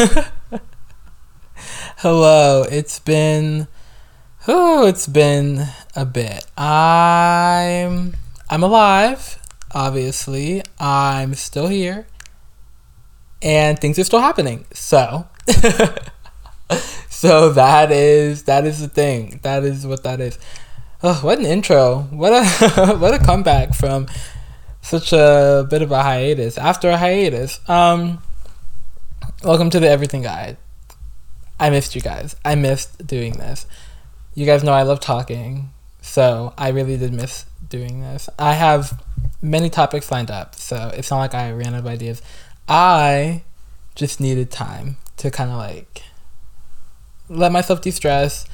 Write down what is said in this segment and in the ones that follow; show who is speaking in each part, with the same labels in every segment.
Speaker 1: Hello, it's been oh, it's been a bit. I'm I'm alive, obviously. I'm still here. And things are still happening. So So that is that is the thing. That is what that is. Oh, what an intro. What a what a comeback from such a bit of a hiatus. After a hiatus. Um welcome to the Everything Guide. I missed you guys. I missed doing this. You guys know I love talking, so I really did miss doing this. I have many topics lined up, so it's not like I ran out of ideas. I just needed time to kind of like let myself de stress,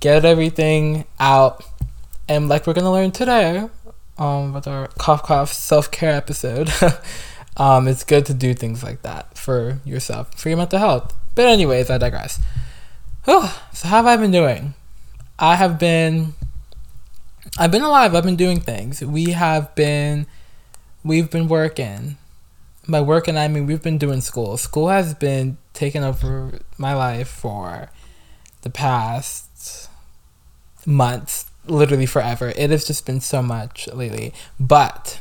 Speaker 1: get everything out, and like we're gonna learn today, um, with our cough cough self care episode. um, it's good to do things like that for yourself, for your mental health. But anyways, I digress. Oh, so how have I been doing? I have been I've been alive, I've been doing things. We have been we've been working. By working I mean we've been doing school. School has been taking over my life for the past months, literally forever. It has just been so much lately. But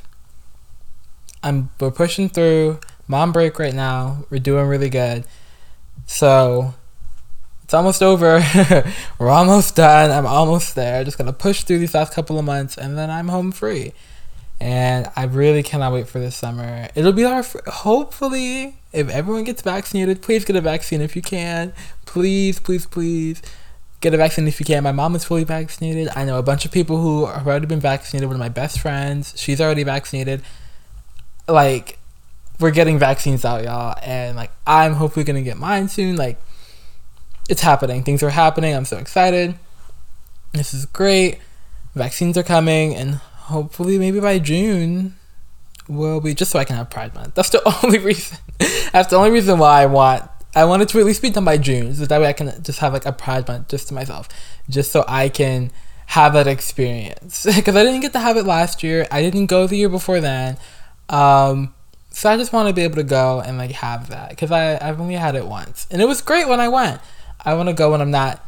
Speaker 1: I'm we're pushing through. Mom break right now. We're doing really good. So it's almost over. We're almost done. I'm almost there. Just gonna push through these last couple of months, and then I'm home free. And I really cannot wait for this summer. It'll be our hopefully if everyone gets vaccinated. Please get a vaccine if you can. Please, please, please get a vaccine if you can. My mom is fully vaccinated. I know a bunch of people who have already been vaccinated. One of my best friends, she's already vaccinated. Like, we're getting vaccines out, y'all, and like I'm hopefully gonna get mine soon. Like, it's happening. Things are happening. I'm so excited. This is great. Vaccines are coming, and hopefully, maybe by June, will be just so I can have Pride Month. That's the only reason. That's the only reason why I want. I wanted to at least be done by June, so that way I can just have like a Pride Month just to myself, just so I can have that experience. Because I didn't get to have it last year. I didn't go the year before then. Um, so I just want to be able to go and like have that because I I've only had it once, and it was great when I went. I want to go when I'm not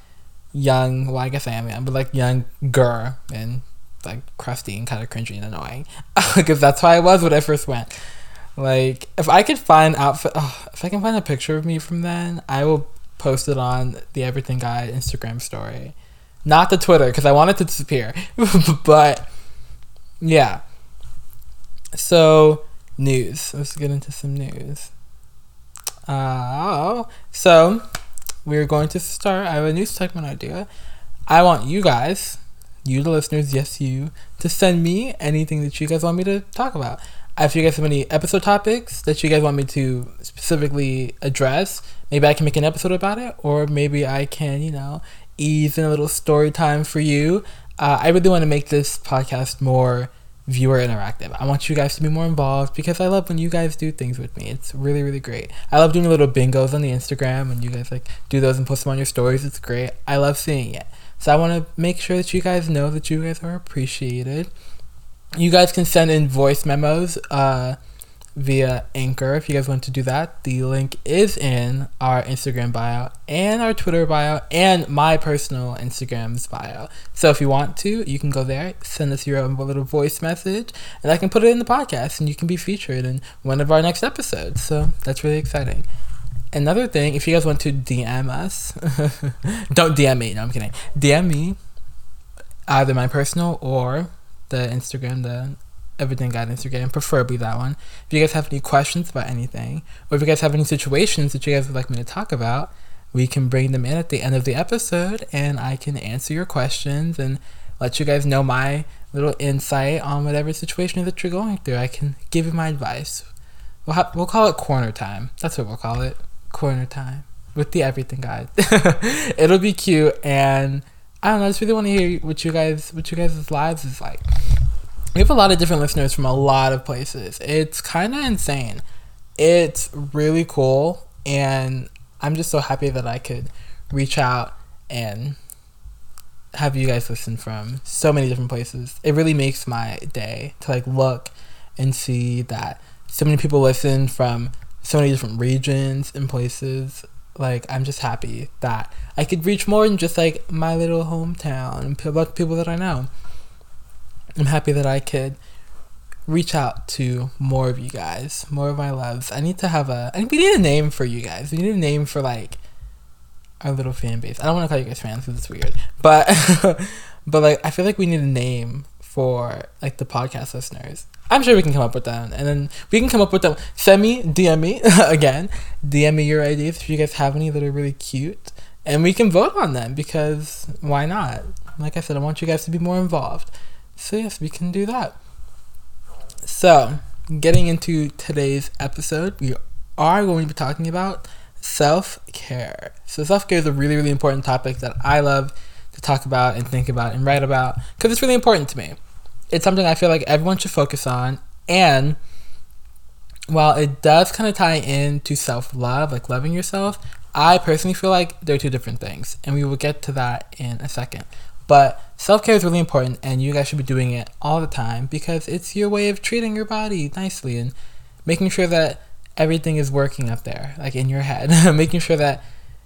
Speaker 1: young. Well, I guess I am, but like younger and like crusty and kind of cringy and annoying. Because that's how I was when I first went. Like, if I could find outfit, oh, if I can find a picture of me from then, I will post it on the Everything Guide Instagram story, not the Twitter because I want it to disappear. but yeah. So news. Let's get into some news. Uh, so we're going to start. I have a new segment idea. I want you guys, you the listeners, yes, you, to send me anything that you guys want me to talk about. If you guys have any episode topics that you guys want me to specifically address, maybe I can make an episode about it, or maybe I can, you know, ease in a little story time for you. Uh, I really want to make this podcast more viewer interactive. I want you guys to be more involved because I love when you guys do things with me. It's really, really great. I love doing little bingos on the Instagram and you guys like do those and post them on your stories. It's great. I love seeing it. So I want to make sure that you guys know that you guys are appreciated. You guys can send in voice memos. Uh, via Anchor if you guys want to do that. The link is in our Instagram bio and our Twitter bio and my personal Instagram's bio. So if you want to, you can go there, send us your little voice message, and I can put it in the podcast and you can be featured in one of our next episodes. So that's really exciting. Another thing, if you guys want to DM us, don't DM me, no, I'm kidding. DM me either my personal or the Instagram, the Everything Guide Instagram, preferably that one. If you guys have any questions about anything, or if you guys have any situations that you guys would like me to talk about, we can bring them in at the end of the episode and I can answer your questions and let you guys know my little insight on whatever situation that you're going through. I can give you my advice. We'll, ha- we'll call it corner time. That's what we'll call it. Corner time with the everything guide. It'll be cute and I don't know, I just really want to hear what you guys what you guys' lives is like we have a lot of different listeners from a lot of places. It's kind of insane. It's really cool, and I'm just so happy that I could reach out and have you guys listen from so many different places. It really makes my day to like look and see that so many people listen from so many different regions and places. Like I'm just happy that I could reach more than just like my little hometown and about people that I know. I'm happy that I could reach out to more of you guys, more of my loves. I need to have a. I, we need a name for you guys. We need a name for like our little fan base. I don't want to call you guys fans because it's weird, but but like I feel like we need a name for like the podcast listeners. I'm sure we can come up with that, and then we can come up with them. Send me, DM me again, DM me your ideas if you guys have any that are really cute, and we can vote on them because why not? Like I said, I want you guys to be more involved. So yes, we can do that. So, getting into today's episode, we are going to be talking about self care. So, self care is a really, really important topic that I love to talk about and think about and write about because it's really important to me. It's something I feel like everyone should focus on. And while it does kind of tie into self love, like loving yourself, I personally feel like they're two different things. And we will get to that in a second. But self care is really important, and you guys should be doing it all the time because it's your way of treating your body nicely and making sure that everything is working up there, like in your head. making sure that,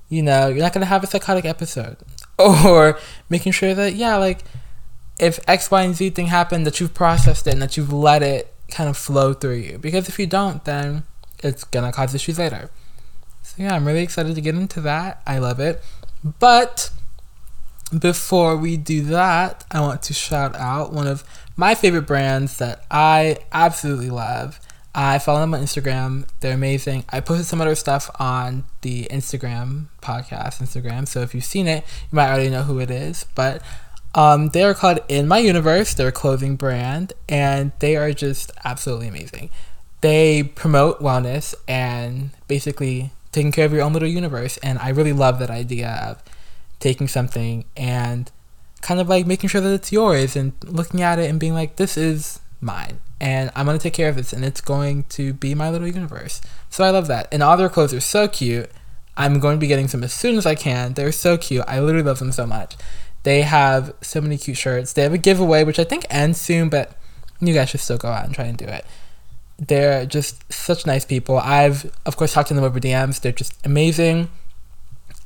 Speaker 1: you know, you're not to have a psychotic episode. Or making sure that, yeah, like if X, Y, and Z thing happened, that you've processed it and that you've let it kind of flow through you. Because if you don't, then it's to cause issues later. So, yeah, I'm really excited to get into that. I love it. But before we do that, I want to shout out one of my favorite brands that I absolutely love. I follow them on Instagram. They're amazing. I posted some other stuff on the Instagram podcast, Instagram. So if you've seen it, you might already know who it is. But um, they are called In My Universe. They're a clothing brand, and they are just absolutely amazing. They promote wellness and basically taking care of your own little universe. And I really love that idea of taking something and kind of like making sure that it's yours and looking at it and being like, this is mine and I'm gonna take care of this and it's going to be my little universe. So I love that. And all their clothes are so cute. I'm going to be getting some as soon as I can. They're so cute. I literally love them so much. They have so many cute shirts. They have a giveaway, which I think ends soon, but you guys should still go out and try and do it. They're just such nice people. I've, of course, talked to them over DMs. They're just amazing.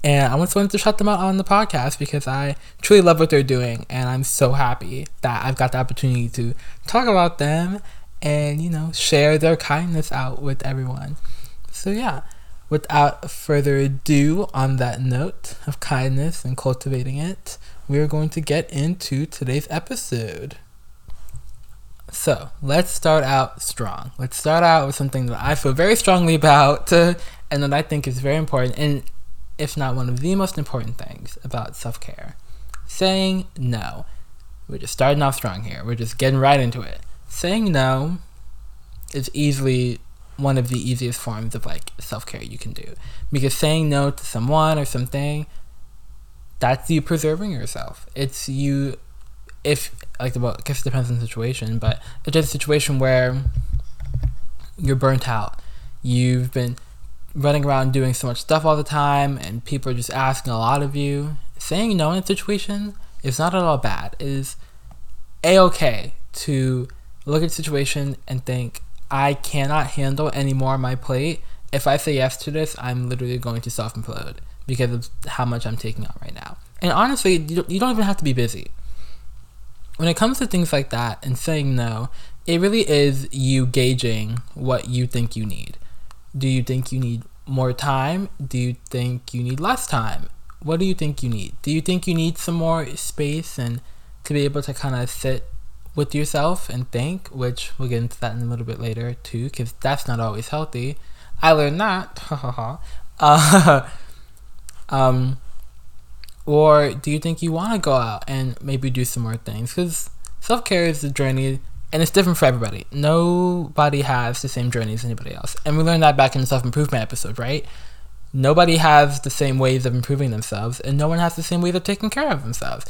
Speaker 1: And I just wanted to shout them out on the podcast because I truly love what they're doing. And I'm so happy that I've got the opportunity to talk about them and, you know, share their kindness out with everyone. So, yeah, without further ado, on that note of kindness and cultivating it, we are going to get into today's episode. So, let's start out strong. Let's start out with something that I feel very strongly about and that I think is very important. And if not one of the most important things about self care. Saying no. We're just starting off strong here. We're just getting right into it. Saying no is easily one of the easiest forms of like self care you can do. Because saying no to someone or something, that's you preserving yourself. It's you, if, like, well, I guess it depends on the situation, but it's a situation where you're burnt out. You've been running around doing so much stuff all the time and people are just asking a lot of you, saying no in a situation is not at all bad. It is a okay to look at the situation and think, I cannot handle any more on my plate. If I say yes to this, I'm literally going to self implode because of how much I'm taking on right now. And honestly, you don't even have to be busy. When it comes to things like that and saying no, it really is you gauging what you think you need. Do you think you need more time? Do you think you need less time? What do you think you need? Do you think you need some more space and to be able to kind of sit with yourself and think, which we'll get into that in a little bit later too, because that's not always healthy. I learned that. uh, um, or do you think you want to go out and maybe do some more things? Because self care is a journey and it's different for everybody. Nobody has the same journey as anybody else. And we learned that back in the self improvement episode, right? Nobody has the same ways of improving themselves, and no one has the same ways of taking care of themselves.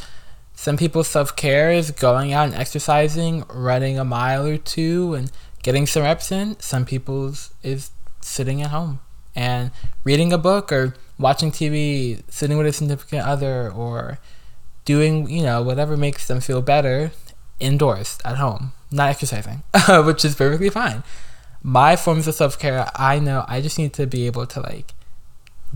Speaker 1: Some people's self care is going out and exercising, running a mile or two, and getting some reps in. Some people's is sitting at home and reading a book or watching TV, sitting with a significant other, or doing, you know, whatever makes them feel better indoors at home not exercising, which is perfectly fine. my forms of self care, I know I just need to be able to like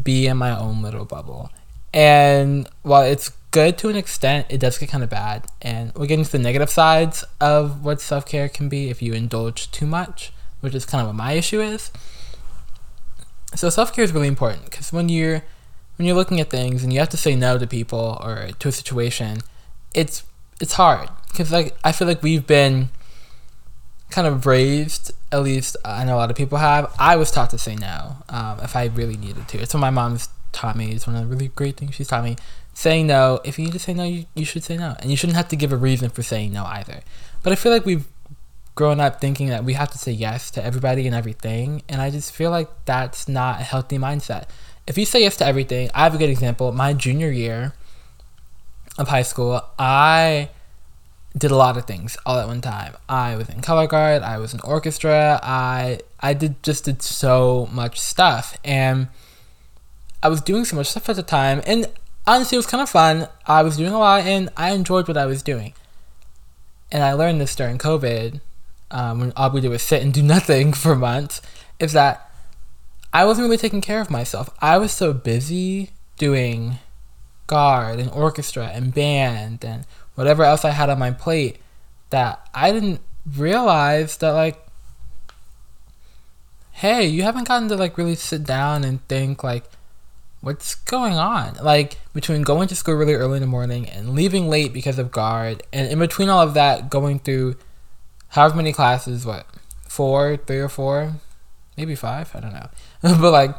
Speaker 1: be in my own little bubble. And while it's good to an extent, it does get kind of bad. And we're getting to the negative sides of what self care can be if you indulge too much, which is kind of what my issue is. So self care is really important because when you're when you're looking at things and you have to say no to people or to a situation, it's it's hard because like I feel like we've been kind of raised. At least I know a lot of people have. I was taught to say no um, if I really needed to. It's what my mom's taught me. It's one of the really great things she's taught me. Saying no, if you need to say no, you, you should say no. And you shouldn't have to give a reason for saying no either. But I feel like we've grown up thinking that we have to say yes to everybody and everything. And I just feel like that's not a healthy mindset. If you say yes to everything, I have a good example. My junior year of high school, I did a lot of things all at one time. I was in color guard, I was in orchestra, I I did just did so much stuff and I was doing so much stuff at the time, and honestly, it was kind of fun. I was doing a lot, and I enjoyed what I was doing. And I learned this during COVID, um, when all we did was sit and do nothing for months. Is that I wasn't really taking care of myself. I was so busy doing guard and orchestra and band and whatever else I had on my plate that I didn't realize that like hey, you haven't gotten to like really sit down and think like what's going on? Like between going to school really early in the morning and leaving late because of guard, and in between all of that, going through however many classes, what four, three or four, maybe five, I don't know, but like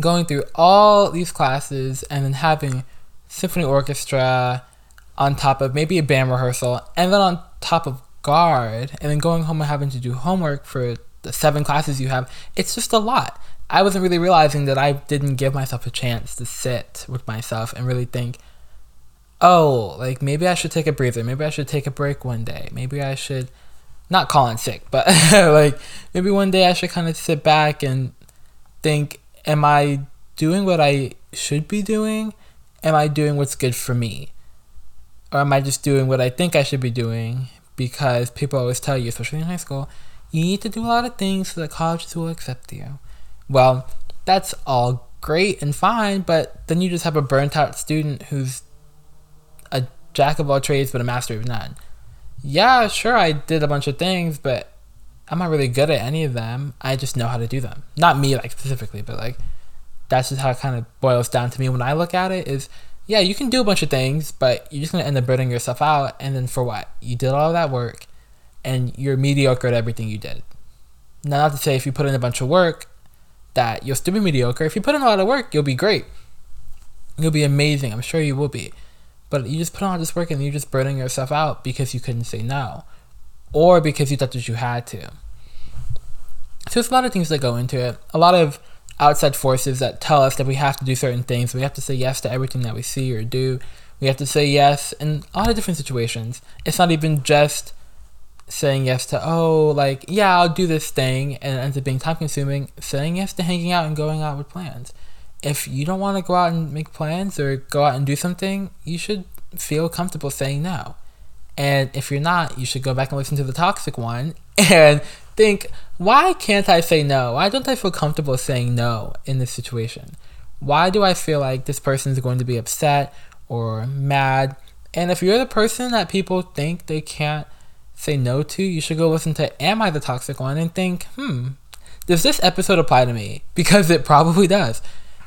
Speaker 1: going through all these classes and then having symphony orchestra on top of maybe a band rehearsal and then on top of guard and then going home and having to do homework for the seven classes you have it's just a lot I wasn't really realizing that I didn't give myself a chance to sit with myself and really think, oh, like maybe I should take a breather. Maybe I should take a break one day. Maybe I should not call in sick, but like maybe one day I should kind of sit back and think, am I doing what I should be doing? Am I doing what's good for me? Or am I just doing what I think I should be doing because people always tell you, especially in high school, you need to do a lot of things so that colleges will accept you. Well, that's all great and fine, but then you just have a burnt out student who's a jack of all trades but a master of none. Yeah, sure, I did a bunch of things, but I'm not really good at any of them. I just know how to do them. Not me, like specifically, but like that's just how it kind of boils down to me when I look at it. Is yeah, you can do a bunch of things, but you're just gonna end up burning yourself out, and then for what? You did all that work, and you're mediocre at everything you did. Now, not to say if you put in a bunch of work that you'll still be mediocre. If you put in a lot of work, you'll be great. You'll be amazing. I'm sure you will be. But you just put on all this work and you're just burning yourself out because you couldn't say no. Or because you thought that you had to. So there's a lot of things that go into it. A lot of outside forces that tell us that we have to do certain things. We have to say yes to everything that we see or do. We have to say yes in a lot of different situations. It's not even just saying yes to oh like yeah I'll do this thing and it ends up being time consuming saying yes to hanging out and going out with plans if you don't want to go out and make plans or go out and do something you should feel comfortable saying no and if you're not you should go back and listen to the toxic one and think why can't I say no why don't I feel comfortable saying no in this situation why do I feel like this person is going to be upset or mad and if you're the person that people think they can't say no to, you should go listen to Am I the Toxic One and think, hmm, does this episode apply to me? Because it probably does.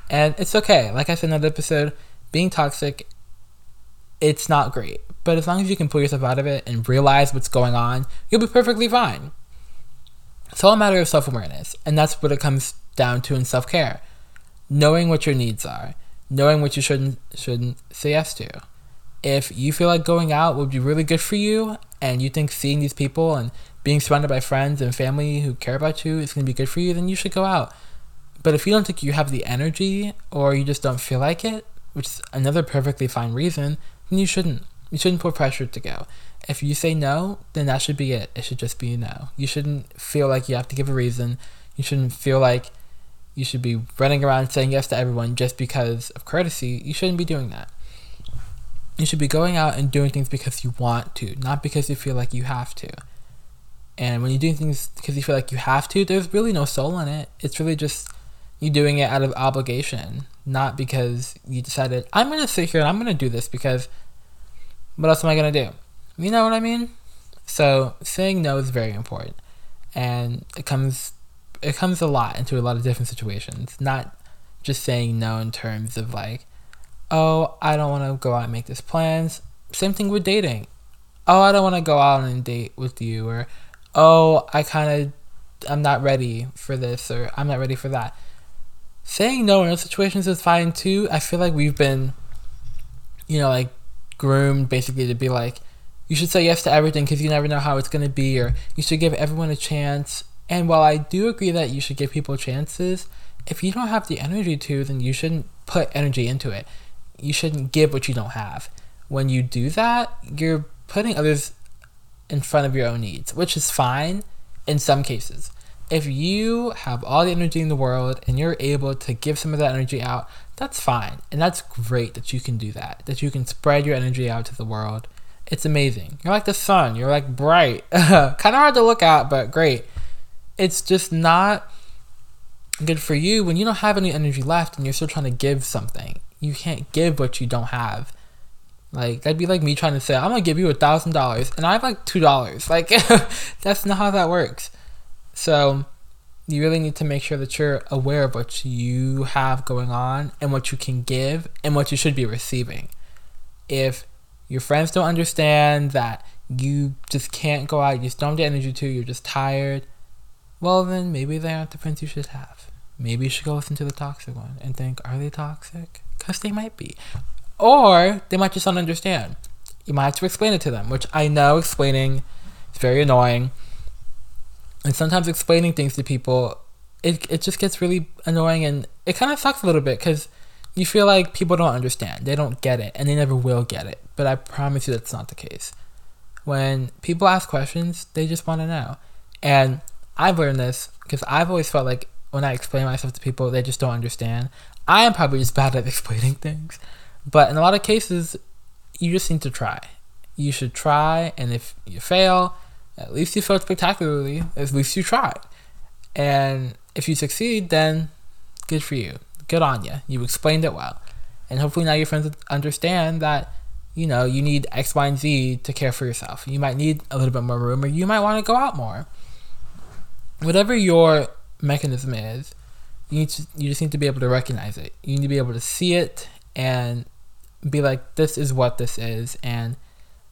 Speaker 1: And it's okay. Like I said in that episode, being toxic, it's not great. But as long as you can pull yourself out of it and realize what's going on, you'll be perfectly fine. It's all a matter of self awareness. And that's what it comes down to in self care. Knowing what your needs are, knowing what you shouldn't shouldn't say yes to. If you feel like going out would be really good for you and you think seeing these people and being surrounded by friends and family who care about you is going to be good for you, then you should go out. But if you don't think you have the energy or you just don't feel like it, which is another perfectly fine reason, then you shouldn't. You shouldn't put pressure to go. If you say no, then that should be it. It should just be no. You shouldn't feel like you have to give a reason. You shouldn't feel like you should be running around saying yes to everyone just because of courtesy. You shouldn't be doing that. You should be going out and doing things because you want to, not because you feel like you have to. And when you're doing things because you feel like you have to, there's really no soul in it. It's really just you doing it out of obligation, not because you decided, I'm going to sit here and I'm going to do this because what else am I going to do? You know what I mean? So saying no is very important. And it comes it comes a lot into a lot of different situations. Not just saying no in terms of like, oh, I don't want to go out and make this plans. Same thing with dating. Oh, I don't want to go out and date with you, or oh, I kind of, I'm not ready for this, or I'm not ready for that. Saying no in those situations is fine too. I feel like we've been, you know, like groomed basically to be like, you should say yes to everything because you never know how it's going to be, or you should give everyone a chance. And while I do agree that you should give people chances, if you don't have the energy to, then you shouldn't put energy into it. You shouldn't give what you don't have. When you do that, you're putting others in front of your own needs, which is fine in some cases. If you have all the energy in the world and you're able to give some of that energy out, that's fine. And that's great that you can do that, that you can spread your energy out to the world. It's amazing. You're like the sun, you're like bright. kind of hard to look at, but great. It's just not good for you when you don't have any energy left and you're still trying to give something. You can't give what you don't have. Like that'd be like me trying to say, I'm gonna give you a thousand dollars and I have like two dollars. Like that's not how that works. So you really need to make sure that you're aware of what you have going on and what you can give and what you should be receiving. If your friends don't understand that you just can't go out, you just don't have the energy to, you're just tired, well then maybe they aren't the friends you should have. Maybe you should go listen to the toxic one and think, are they toxic? Because they might be. Or they might just not understand. You might have to explain it to them, which I know explaining is very annoying. And sometimes explaining things to people, it, it just gets really annoying and it kind of sucks a little bit because you feel like people don't understand. They don't get it and they never will get it. But I promise you that's not the case. When people ask questions, they just want to know. And I've learned this because I've always felt like when I explain myself to people, they just don't understand. I am probably just bad at explaining things. But in a lot of cases, you just need to try. You should try, and if you fail, at least you failed spectacularly. At least you tried. And if you succeed, then good for you. Good on you. You explained it well. And hopefully now your friends understand that, you know, you need X, Y, and Z to care for yourself. You might need a little bit more room, or you might want to go out more. Whatever your mechanism is, you need to, you just need to be able to recognize it. You need to be able to see it and be like, this is what this is. And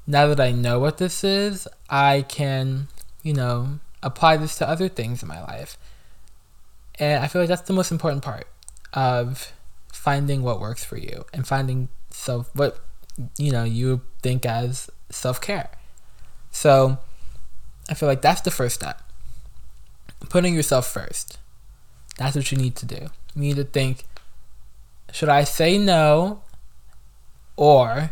Speaker 1: now that I know what this is, I can, you know, apply this to other things in my life. And I feel like that's the most important part of finding what works for you and finding self what you know you think as self-care. So I feel like that's the first step. Putting yourself first. That's what you need to do. You need to think should I say no or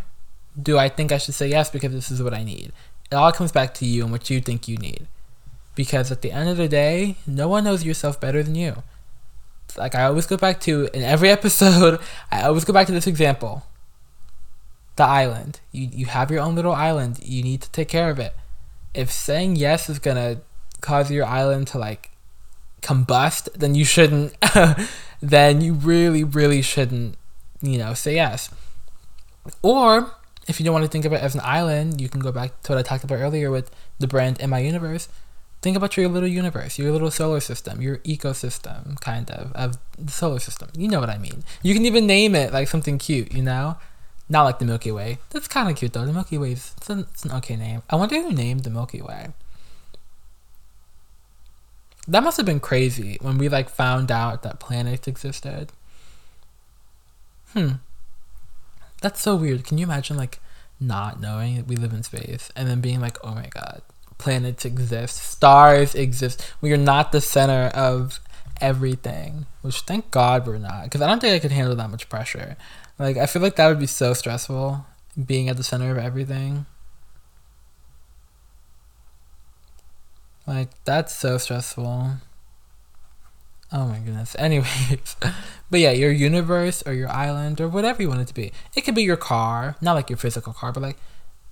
Speaker 1: do I think I should say yes because this is what I need? It all comes back to you and what you think you need. Because at the end of the day, no one knows yourself better than you. Like I always go back to in every episode, I always go back to this example. The island. You you have your own little island. You need to take care of it. If saying yes is gonna cause your island to like combust, then you shouldn't then you really, really shouldn't, you know, say yes. Or if you don't want to think of it as an island, you can go back to what I talked about earlier with the brand in my universe. Think about your little universe, your little solar system, your ecosystem, kind of, of the solar system. You know what I mean. You can even name it like something cute, you know? Not like the Milky Way. That's kind of cute though. The Milky Way is an, it's an okay name. I wonder who named the Milky Way. That must have been crazy when we like found out that planets existed. Hmm. That's so weird. Can you imagine like not knowing that we live in space and then being like, oh my god, planets exist, stars exist. We are not the center of everything. Which thank God we're not, because I don't think I could handle that much pressure. Like I feel like that would be so stressful, being at the center of everything. Like that's so stressful. Oh my goodness. Anyways, but yeah, your universe or your island or whatever you want it to be. It could be your car, not like your physical car, but like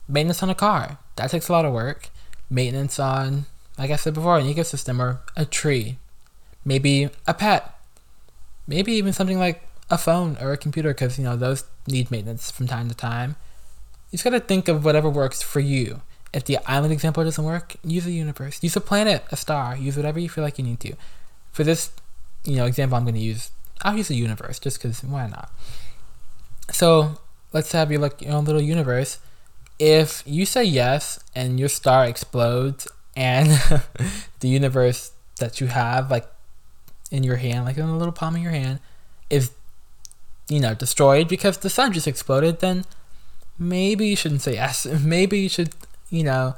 Speaker 1: maintenance on a car. That takes a lot of work. Maintenance on like I said before, an ecosystem or a tree, maybe a pet, maybe even something like a phone or a computer, because you know those need maintenance from time to time. You just gotta think of whatever works for you. If the island example doesn't work, use a universe, use a planet, a star, use whatever you feel like you need to. For this, you know, example, I'm gonna use. I'll use a universe just because why not? So let's have your like your own little universe. If you say yes and your star explodes and the universe that you have like in your hand, like in the little palm of your hand, is you know destroyed because the sun just exploded, then maybe you shouldn't say yes. Maybe you should, you know,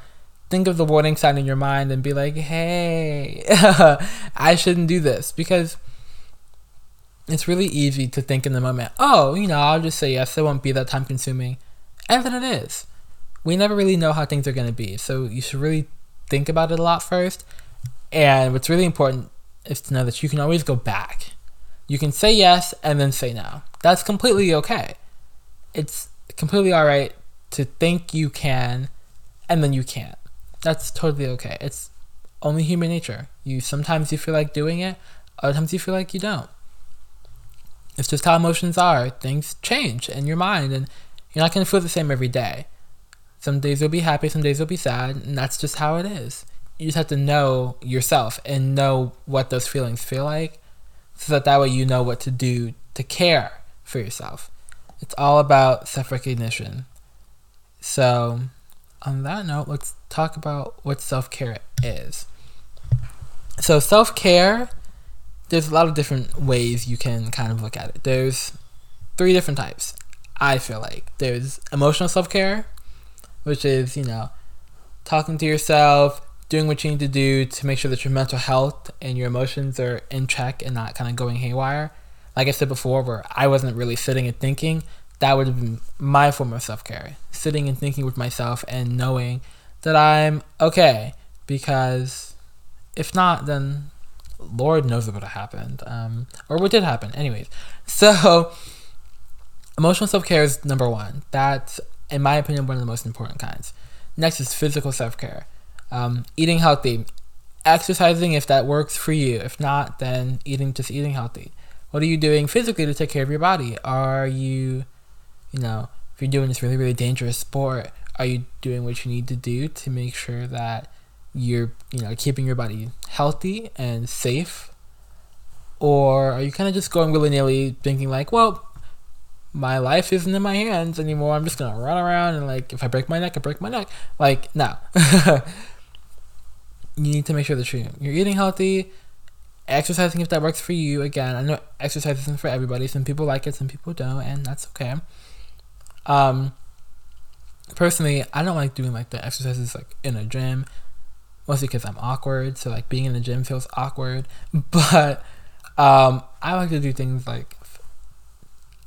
Speaker 1: think of the warning sign in your mind and be like, hey, I shouldn't do this because it's really easy to think in the moment, oh, you know, I'll just say yes, it won't be that time consuming. And then it is. We never really know how things are going to be. So you should really think about it a lot first. And what's really important is to know that you can always go back. You can say yes and then say no. That's completely okay. It's completely all right to think you can and then you can't. That's totally okay. It's only human nature. You sometimes you feel like doing it, other times you feel like you don't. It's just how emotions are. Things change in your mind, and you're not going to feel the same every day. Some days you'll be happy, some days you'll be sad, and that's just how it is. You just have to know yourself and know what those feelings feel like so that that way you know what to do to care for yourself. It's all about self recognition. So, on that note, let's talk about what self care is. So, self care there's a lot of different ways you can kind of look at it. There's three different types. I feel like there's emotional self care, which is you know talking to yourself, doing what you need to do to make sure that your mental health and your emotions are in check and not kind of going haywire. Like I said before, where I wasn't really sitting and thinking, that would have been my form of self care. Sitting and thinking with myself and knowing that I'm okay. Because if not, then Lord knows what would have happened, um, or what did happen. Anyways, so emotional self care is number one. That's, in my opinion, one of the most important kinds. Next is physical self care, um, eating healthy, exercising if that works for you. If not, then eating just eating healthy. What are you doing physically to take care of your body? Are you, you know, if you're doing this really really dangerous sport, are you doing what you need to do to make sure that you're you know keeping your body healthy and safe or are you kind of just going willy-nilly thinking like well my life isn't in my hands anymore. I'm just gonna run around and like if i break my neck i break my neck. Like no. You need to make sure that you're, you're eating healthy. Exercising if that works for you again i know exercise isn't for everybody. Some people like it some people don't and that's okay. Um personally i don't like doing like the exercises like in a gym. Mostly because I'm awkward. So like being in the gym feels awkward. But um, I like to do things like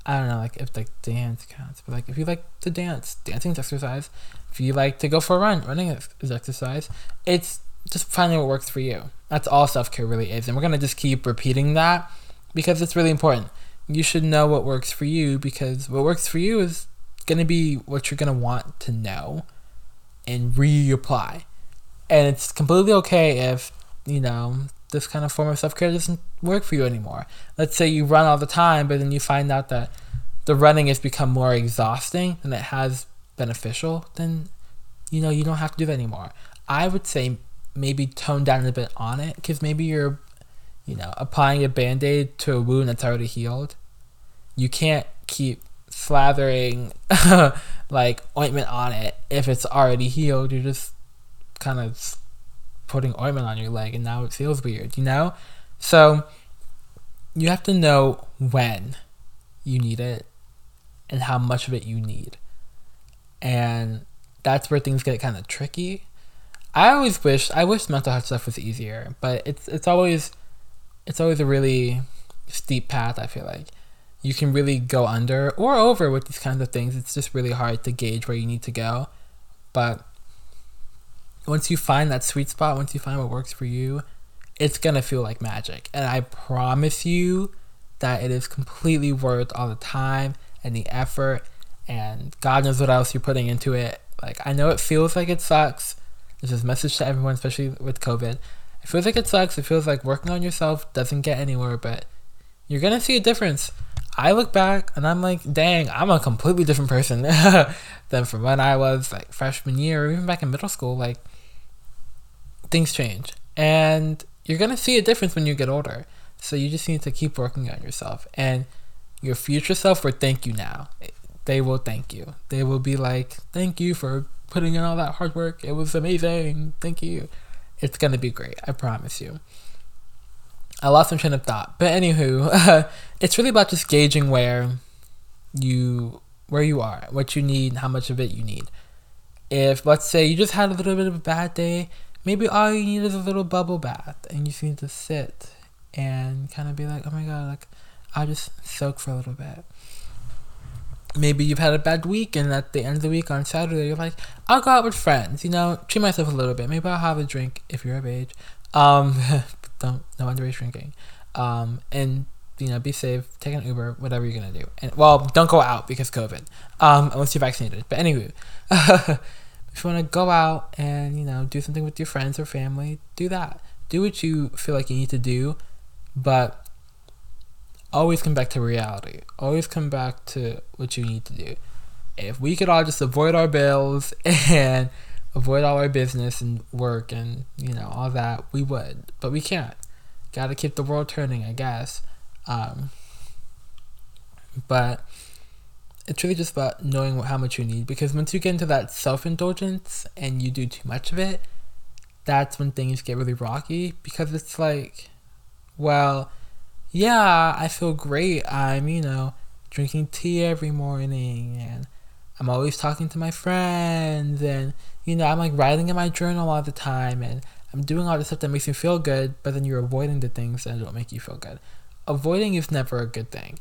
Speaker 1: I don't know, like if like dance counts, but like if you like to dance, dancing is exercise. If you like to go for a run, running is exercise. It's just finding what works for you. That's all self care really is, and we're gonna just keep repeating that because it's really important. You should know what works for you because what works for you is gonna be what you're gonna want to know and reapply and it's completely okay if you know this kind of form of self care doesn't work for you anymore. Let's say you run all the time, but then you find out that the running has become more exhausting than it has beneficial. Then you know you don't have to do that anymore. I would say maybe tone down a bit on it because maybe you're you know applying a band-aid to a wound that's already healed you can't keep slathering like ointment on it if it's already healed you're just kind of putting ointment on your leg and now it feels weird, you know? So you have to know when you need it and how much of it you need. And that's where things get kind of tricky. I always wish I wish mental health stuff was easier, but it's it's always it's always a really steep path, I feel like. You can really go under or over with these kinds of things. It's just really hard to gauge where you need to go. But once you find that sweet spot, once you find what works for you, it's gonna feel like magic. And I promise you that it is completely worth all the time and the effort and God knows what else you're putting into it. Like I know it feels like it sucks. This is a message to everyone, especially with COVID. It feels like it sucks. It feels like working on yourself doesn't get anywhere, but you're gonna see a difference. I look back and I'm like, dang, I'm a completely different person than from when I was like freshman year or even back in middle school. Like things change. And you're gonna see a difference when you get older. So you just need to keep working on yourself. And your future self will thank you now. They will thank you. They will be like, thank you for putting in all that hard work. It was amazing. Thank you. It's gonna be great. I promise you. I lost my train of thought, but anywho, it's really about just gauging where you where you are, what you need, how much of it you need. If let's say you just had a little bit of a bad day, maybe all you need is a little bubble bath, and you just need to sit and kind of be like, oh my god, like I'll just soak for a little bit. Maybe you've had a bad week, and at the end of the week on Saturday, you're like, I'll go out with friends, you know, treat myself a little bit. Maybe I'll have a drink if you're of age. Um, don't, no underage drinking. Um, and, you know, be safe, take an Uber, whatever you're going to do. And, well, don't go out because COVID, um, unless you're vaccinated. But anyway, if you want to go out and, you know, do something with your friends or family, do that. Do what you feel like you need to do, but always come back to reality. Always come back to what you need to do. If we could all just avoid our bills and avoid all our business and work and you know all that, we would, but we can't. Got to keep the world turning, I guess. Um, but it's really just about knowing how much you need because once you get into that self indulgence and you do too much of it, that's when things get really rocky because it's like, well yeah, I feel great. I'm, you know, drinking tea every morning and I'm always talking to my friends and, you know, I'm like writing in my journal all the time and I'm doing all the stuff that makes me feel good, but then you're avoiding the things that don't make you feel good. Avoiding is never a good thing.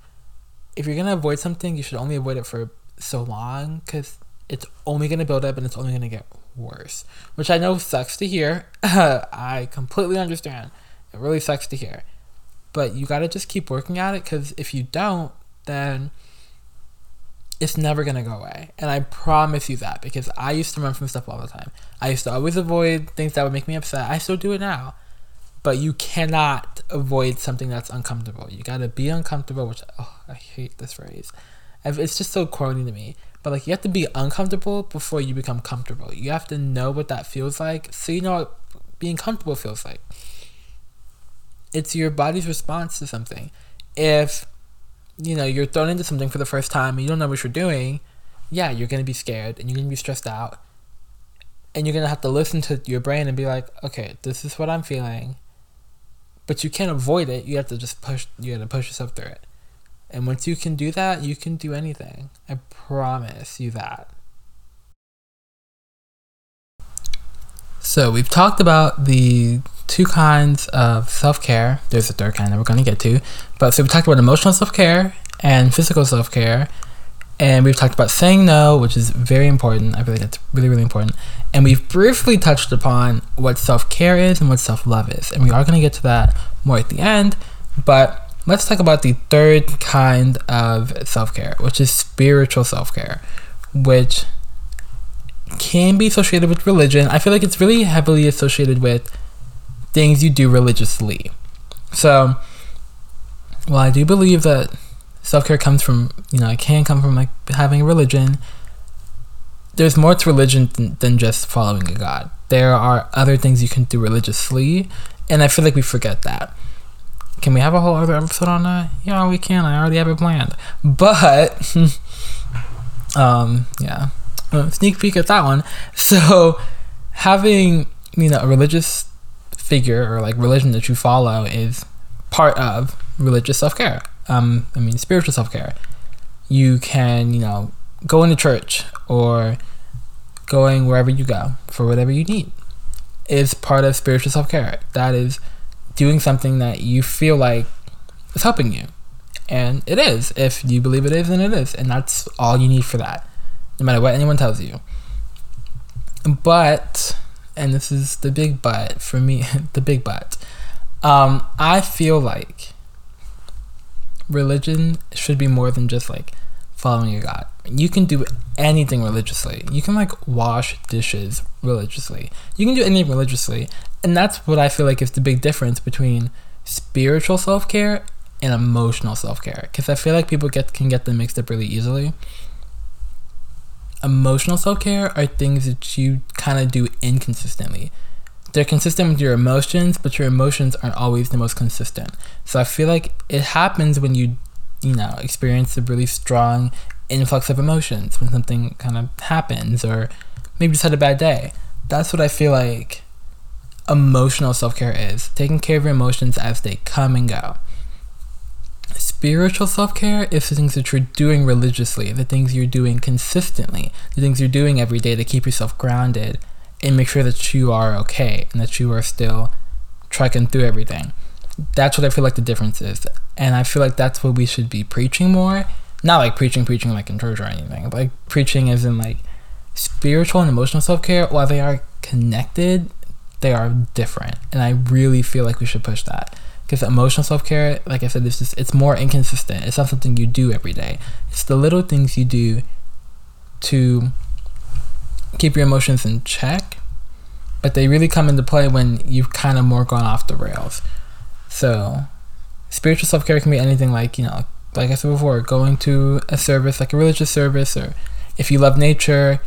Speaker 1: If you're gonna avoid something, you should only avoid it for so long because it's only gonna build up and it's only gonna get worse. Which I know sucks to hear. I completely understand. It really sucks to hear but you got to just keep working at it because if you don't, then it's never to go away. And I promise you that because I used to run from stuff all the time. I used to always avoid things that would make me upset. I still do it now. But you cannot avoid something that's uncomfortable. You got to be uncomfortable, which, oh, I hate this phrase. It's just so corny to me. But like, you have to be uncomfortable before you become comfortable. You have to know what that feels like so you know what being comfortable feels like it's your body's response to something. If you know you're thrown into something for the first time and you don't know what you're doing, yeah, you're gonna be scared and you're gonna be stressed out, and you're gonna have to listen to your brain and be like, okay, this is what I'm feeling. But you can't avoid it. You have to just push. You have to push yourself through it. And once you can do that, you can do anything. I promise you that. So we've talked about the two kinds of self care. There's a third kind that we're going to get to. But so we talked about emotional self care and physical self care. And we've talked about saying no, which is very important. I feel like that's really, really important. And we've briefly touched upon what self care is and what self love is. And we are going to get to that more at the end. But let's talk about the third kind of self care, which is spiritual self care, which can be associated with religion. I feel like it's really heavily associated with things you do religiously. So, well, I do believe that self care comes from, you know, it can come from like having a religion. There's more to religion than, than just following a God. There are other things you can do religiously, and I feel like we forget that. Can we have a whole other episode on that? Yeah, we can. I already have it planned. But, um, yeah, sneak peek at that one. So, having you know a religious figure or like religion that you follow is part of religious self care. Um, I mean, spiritual self care. You can, you know, go into church or going wherever you go for whatever you need is part of spiritual self care. That is doing something that you feel like is helping you. And it is. If you believe it is, then it is. And that's all you need for that, no matter what anyone tells you. But and this is the big but for me, the big but. Um, I feel like religion should be more than just like following your God. You can do anything religiously. You can like wash dishes religiously. You can do anything religiously. And that's what I feel like is the big difference between spiritual self care and emotional self care. Because I feel like people get can get them mixed up really easily. Emotional self care are things that you kind of do inconsistently. They're consistent with your emotions, but your emotions aren't always the most consistent. So I feel like it happens when you you know, experience a really strong influx of emotions when something kind of happens or maybe just had a bad day. That's what I feel like emotional self care is taking care of your emotions as they come and go. Spiritual self care is the things that you're doing religiously, the things you're doing consistently, the things you're doing every day to keep yourself grounded and make sure that you are okay and that you are still trekking through everything that's what I feel like the difference is. And I feel like that's what we should be preaching more. Not like preaching, preaching like in church or anything. Like preaching is in like spiritual and emotional self care, while they are connected, they are different. And I really feel like we should push that. Because emotional self care, like I said, it's just it's more inconsistent. It's not something you do every day. It's the little things you do to keep your emotions in check. But they really come into play when you've kind of more gone off the rails. So, spiritual self care can be anything like, you know, like I said before, going to a service, like a religious service, or if you love nature,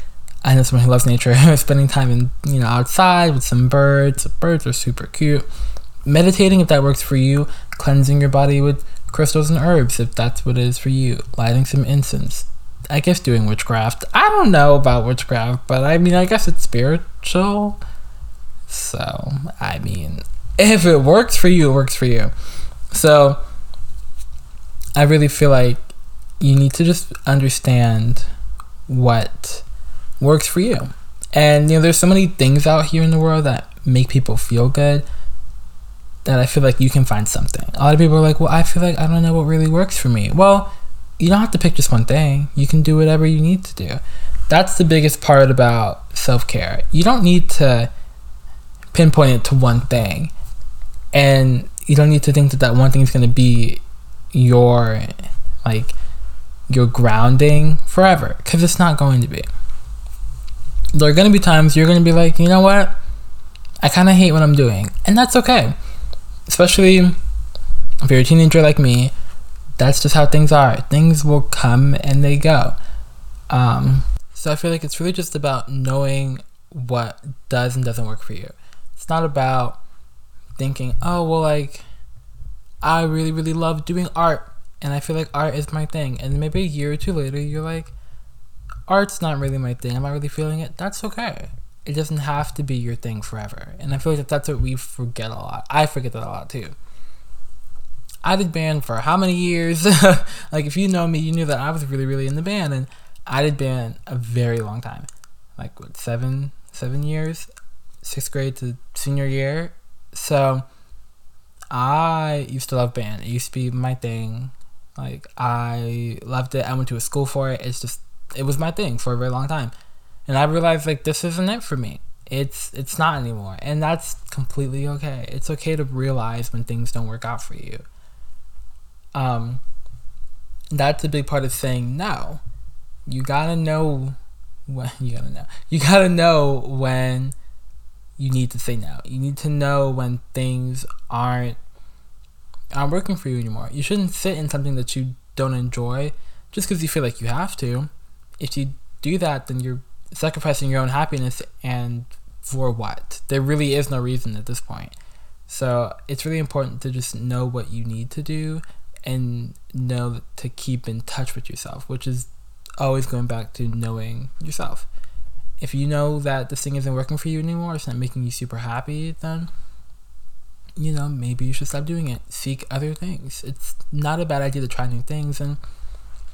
Speaker 1: I know someone who loves nature, spending time in, you know, outside with some birds. Birds are super cute. Meditating, if that works for you, cleansing your body with crystals and herbs, if that's what it is for you, lighting some incense. I guess doing witchcraft. I don't know about witchcraft, but I mean, I guess it's spiritual. So, I mean, if it works for you, it works for you. So I really feel like you need to just understand what works for you. And you know, there's so many things out here in the world that make people feel good that I feel like you can find something. A lot of people are like, well, I feel like I don't know what really works for me. Well, you don't have to pick just one thing. You can do whatever you need to do. That's the biggest part about self care. You don't need to pinpoint it to one thing. And you don't need to think that that one thing is going to be your like your grounding forever because it's not going to be. There are going to be times you're going to be like you know what? I kind of hate what i'm doing. And that's okay. Especially if you're a teenager like me that's just how things are. Things will come and they go. Um, so i feel like it's really just about knowing what does and doesn't work for you it's not about thinking, oh, well, like, I really, really love doing art and I feel like art is my thing. And maybe a year or two later, you're like, art's not really my thing. Am I really feeling it? That's okay. It doesn't have to be your thing forever. And I feel like that's what we forget a lot. I forget that a lot too. I did band for how many years? like, if you know me, you knew that I was really, really in the band. And I did band a very long time. Like, what, seven, seven years? Sixth grade to senior year so I used to love band. It used to be my thing. Like I loved it. I went to a school for it. It's just it was my thing for a very long time. And I realized like this isn't it for me. It's it's not anymore. And that's completely okay. It's okay to realize when things don't work out for you. Um that's a big part of saying no. You gotta know when you gotta know. You gotta know when you need to say no. You need to know when things aren't aren't working for you anymore. You shouldn't sit in something that you don't enjoy just because you feel like you have to. If you do that, then you're sacrificing your own happiness and for what? There really is no reason at this point. So it's really important to just know what you need to do and know to keep in touch with yourself, which is always going back to knowing yourself if you know that this thing isn't working for you anymore, it's not making you super happy, then you know maybe you should stop doing it. Seek other things. It's not a bad idea to try new things, and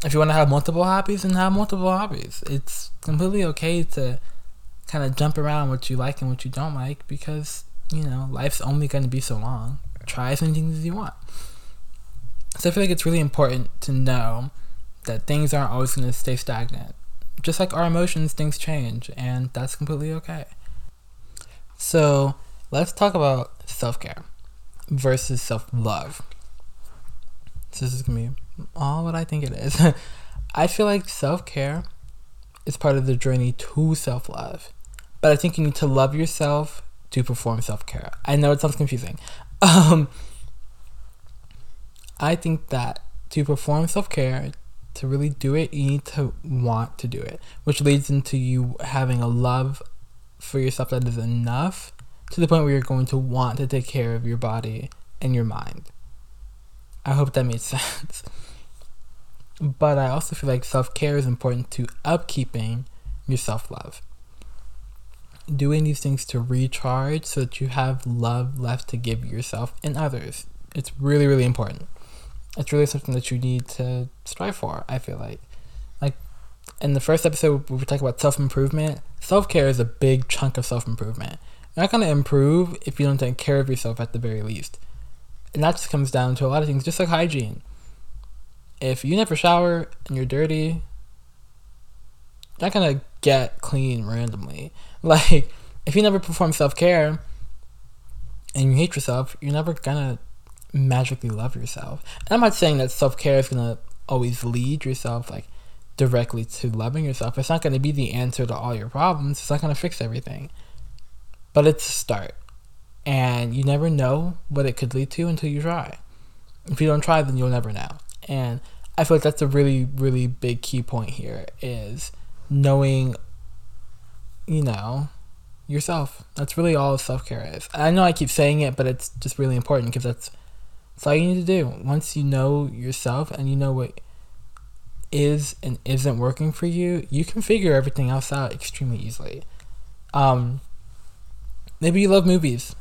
Speaker 1: if you want to have multiple hobbies, then have multiple hobbies. It's completely okay to kind of jump around what you like and what you don't like because you know life's only going to be so long. Try as many things as you want. So I feel like it's really important to know that things aren't always going to stay stagnant just like our emotions, things change, and that's completely okay. So, let's talk about self care versus self love. So this is gonna be all what I think it is. I feel like self care is part of the journey to self love. But I think you need to love yourself to perform self care. I know it sounds confusing. Um, I think that to perform self care, to really do it, you need to want to do it, which leads into you having a love for yourself that is enough to the point where you're going to want to take care of your body and your mind. I hope that made sense. But I also feel like self care is important to upkeeping your self love. Doing these things to recharge so that you have love left to give yourself and others. It's really, really important. It's really something that you need to strive for, I feel like. Like in the first episode, we were talking about self improvement. Self care is a big chunk of self improvement. You're not to improve if you don't take care of yourself at the very least. And that just comes down to a lot of things, just like hygiene if you never shower and you're dirty, you're not gonna get clean randomly. Like, if you never perform self care and you hate yourself, you're never gonna magically love yourself. And I'm not saying that self care is gonna always lead yourself like directly to loving yourself. It's not gonna be the answer to all your problems. It's not gonna fix everything. But it's a start. And you never know what it could lead to until you try. If you don't try, then you'll never know. And I feel like that's a really, really big key point here is knowing, you know, yourself. That's really all self care is. I know I keep saying it, but it's just really important because that's, that's all you need to do. Once you know yourself and you know what is and isn't working for you, you can figure everything else out extremely easily. Um, maybe you love movies.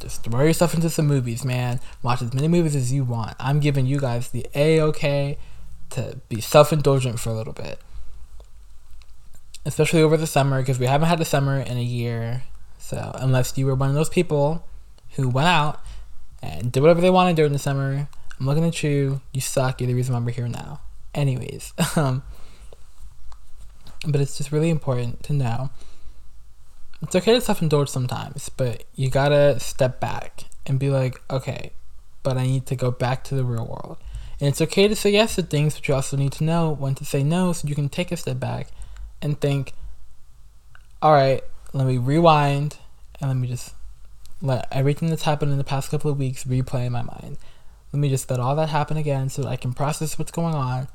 Speaker 1: Just throw yourself into some movies, man. Watch as many movies as you want. I'm giving you guys the A OK to be self indulgent for a little bit. Especially over the summer, because we haven't had a summer in a year. So, unless you were one of those people who went out and did whatever they want wanted during the summer, I'm looking at you. You suck. You're the reason why we're here now. Anyways, um, but it's just really important to know it's okay to self indulge sometimes, but you gotta step back and be like, okay, but I need to go back to the real world. And it's okay to say yes to things, but you also need to know when to say no so you can take a step back and think, all right, let me rewind and let me just let everything that's happened in the past couple of weeks replay in my mind. Let me just let all that happen again so that I can process what's going on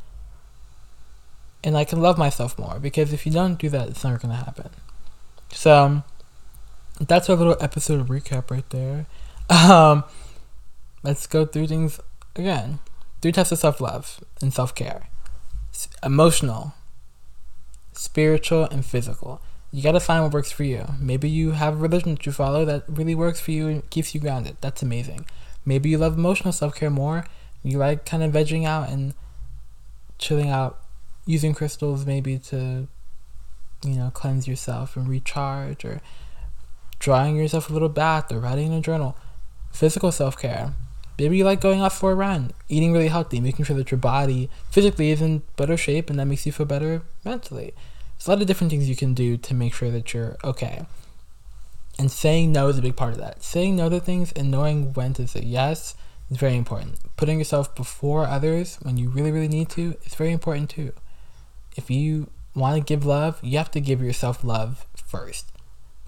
Speaker 1: and I can love myself more because if you don't do that, it's never going to happen. So that's our little episode recap right there. Um, let's go through things again. Three types of self love and self care emotional, spiritual, and physical. You gotta find what works for you. Maybe you have a religion that you follow that really works for you and keeps you grounded. That's amazing. Maybe you love emotional self care more. You like kind of vegging out and chilling out, using crystals maybe to you know, cleanse yourself and recharge or drawing yourself a little bath or writing in a journal. Physical self care. Maybe you like going out for a run, eating really healthy, making sure that your body physically is in better shape and that makes you feel better mentally. There's a lot of different things you can do to make sure that you're okay. And saying no is a big part of that. Saying no to things and knowing when to say yes is very important. Putting yourself before others when you really, really need to is very important too. If you want to give love, you have to give yourself love first.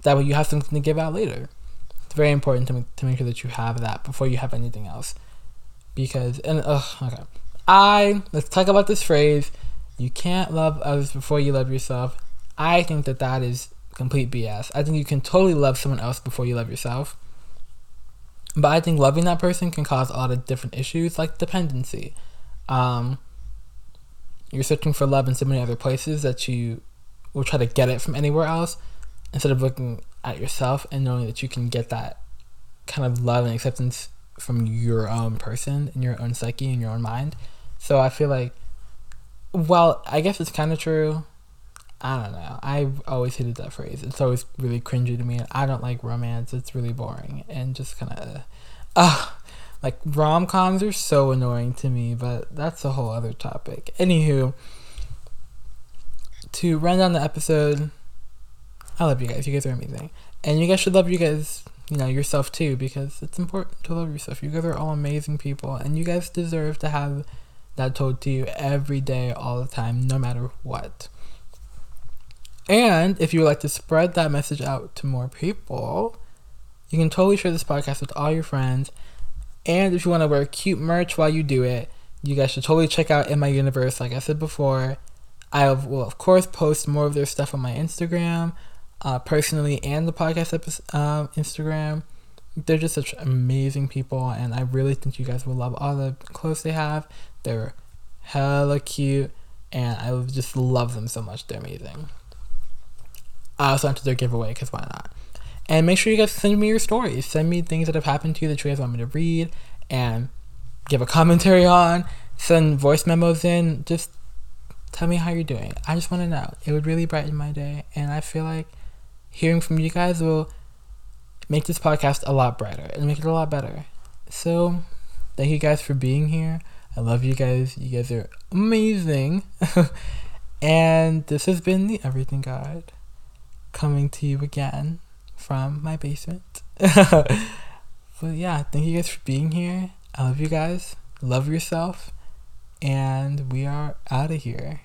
Speaker 1: That way, you have something to give out later. It's very important to, to make sure that you have that before you have anything else. Because, and, ugh, okay. I, let's talk about this phrase you can't love others before you love yourself. I think that that is complete BS. I think you can totally love someone else before you love yourself. But I think loving that person can cause a lot of different issues like dependency. Um, you're searching for love in so many other places that you will try to get it from anywhere else instead of looking at yourself and knowing that you can get that kind of love and acceptance from your own person in your own psyche and your own mind. So I feel like, well, I guess it's kind of true. I don't know. I've always hated that phrase. It's always really cringy to me. I don't like romance. It's really boring and just kind of, uh, like rom coms are so annoying to me, but that's a whole other topic. Anywho, to run down the episode, I love you guys. You guys are amazing, and you guys should love you guys, you know, yourself too, because it's important to love yourself. You guys are all amazing people, and you guys deserve to have that told to you every day, all the time, no matter what. And if you would like to spread that message out to more people, you can totally share this podcast with all your friends. And if you want to wear cute merch while you do it, you guys should totally check out In My Universe. Like I said before, I will, of course, post more of their stuff on my Instagram, uh, personally, and the podcast uh, Instagram. They're just such amazing people, and I really think you guys will love all the clothes they have. They're hella cute, and I just love them so much. They're amazing. I also entered their giveaway because why not? And make sure you guys send me your stories. Send me things that have happened to you that you guys want me to read and give a commentary on. Send voice memos in. Just tell me how you're doing. I just want to know. It would really brighten my day. And I feel like hearing from you guys will make this podcast a lot brighter and make it a lot better. So, thank you guys for being here. I love you guys. You guys are amazing. and this has been the Everything Guide coming to you again from my basement. but yeah, thank you guys for being here. I love you guys. Love yourself. And we are out of here.